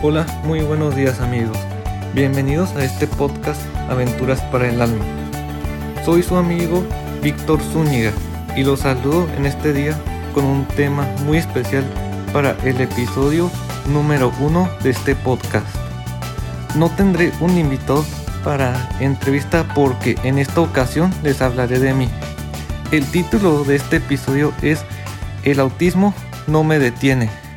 Hola, muy buenos días amigos. Bienvenidos a este podcast Aventuras para el Alma. Soy su amigo Víctor Zúñiga y los saludo en este día con un tema muy especial para el episodio número uno de este podcast. No tendré un invitado para entrevista porque en esta ocasión les hablaré de mí. El título de este episodio es El autismo no me detiene.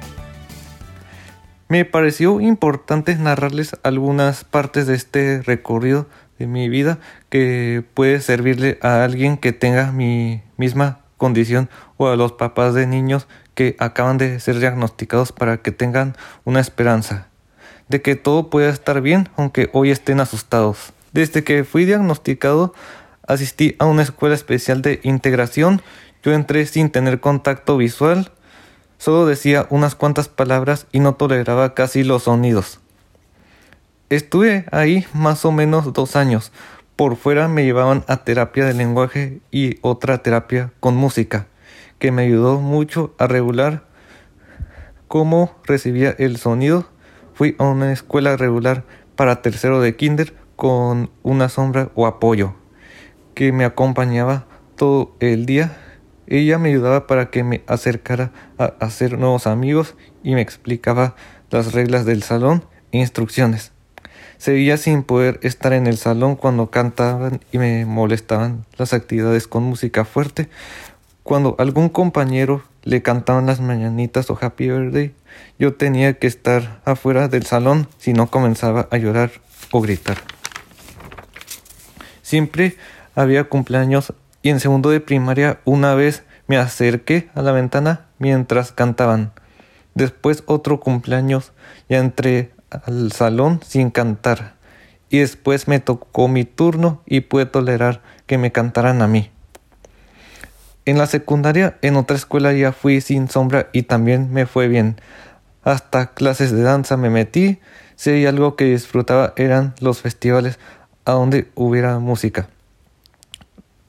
Me pareció importante narrarles algunas partes de este recorrido de mi vida que puede servirle a alguien que tenga mi misma condición o a los papás de niños que acaban de ser diagnosticados para que tengan una esperanza de que todo pueda estar bien aunque hoy estén asustados. Desde que fui diagnosticado asistí a una escuela especial de integración. Yo entré sin tener contacto visual, Solo decía unas cuantas palabras y no toleraba casi los sonidos. Estuve ahí más o menos dos años. Por fuera me llevaban a terapia de lenguaje y otra terapia con música, que me ayudó mucho a regular cómo recibía el sonido. Fui a una escuela regular para tercero de kinder con una sombra o apoyo, que me acompañaba todo el día ella me ayudaba para que me acercara a hacer nuevos amigos y me explicaba las reglas del salón e instrucciones. Seguía sin poder estar en el salón cuando cantaban y me molestaban las actividades con música fuerte. Cuando algún compañero le cantaban las mañanitas o Happy Birthday, yo tenía que estar afuera del salón si no comenzaba a llorar o gritar. Siempre había cumpleaños y en segundo de primaria una vez me acerqué a la ventana mientras cantaban. Después otro cumpleaños ya entré al salón sin cantar. Y después me tocó mi turno y pude tolerar que me cantaran a mí. En la secundaria, en otra escuela ya fui sin sombra y también me fue bien. Hasta clases de danza me metí. Si hay algo que disfrutaba eran los festivales a donde hubiera música.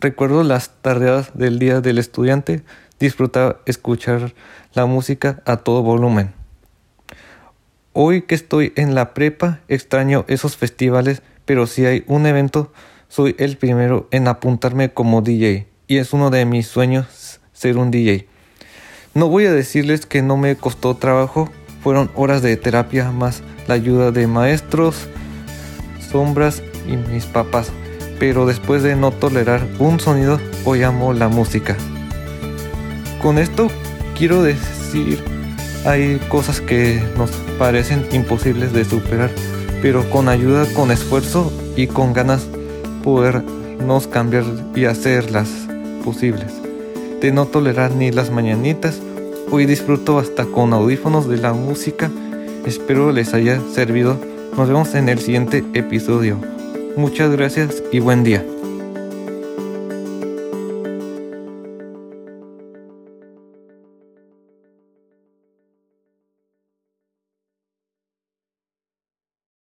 Recuerdo las tardeadas del día del estudiante, disfrutaba escuchar la música a todo volumen. Hoy que estoy en la prepa, extraño esos festivales, pero si hay un evento, soy el primero en apuntarme como DJ, y es uno de mis sueños ser un DJ. No voy a decirles que no me costó trabajo, fueron horas de terapia más la ayuda de maestros, sombras y mis papás pero después de no tolerar un sonido, hoy amo la música. Con esto quiero decir, hay cosas que nos parecen imposibles de superar, pero con ayuda, con esfuerzo y con ganas podernos cambiar y hacerlas posibles. De no tolerar ni las mañanitas, hoy disfruto hasta con audífonos de la música. Espero les haya servido. Nos vemos en el siguiente episodio. Muchas gracias y buen día.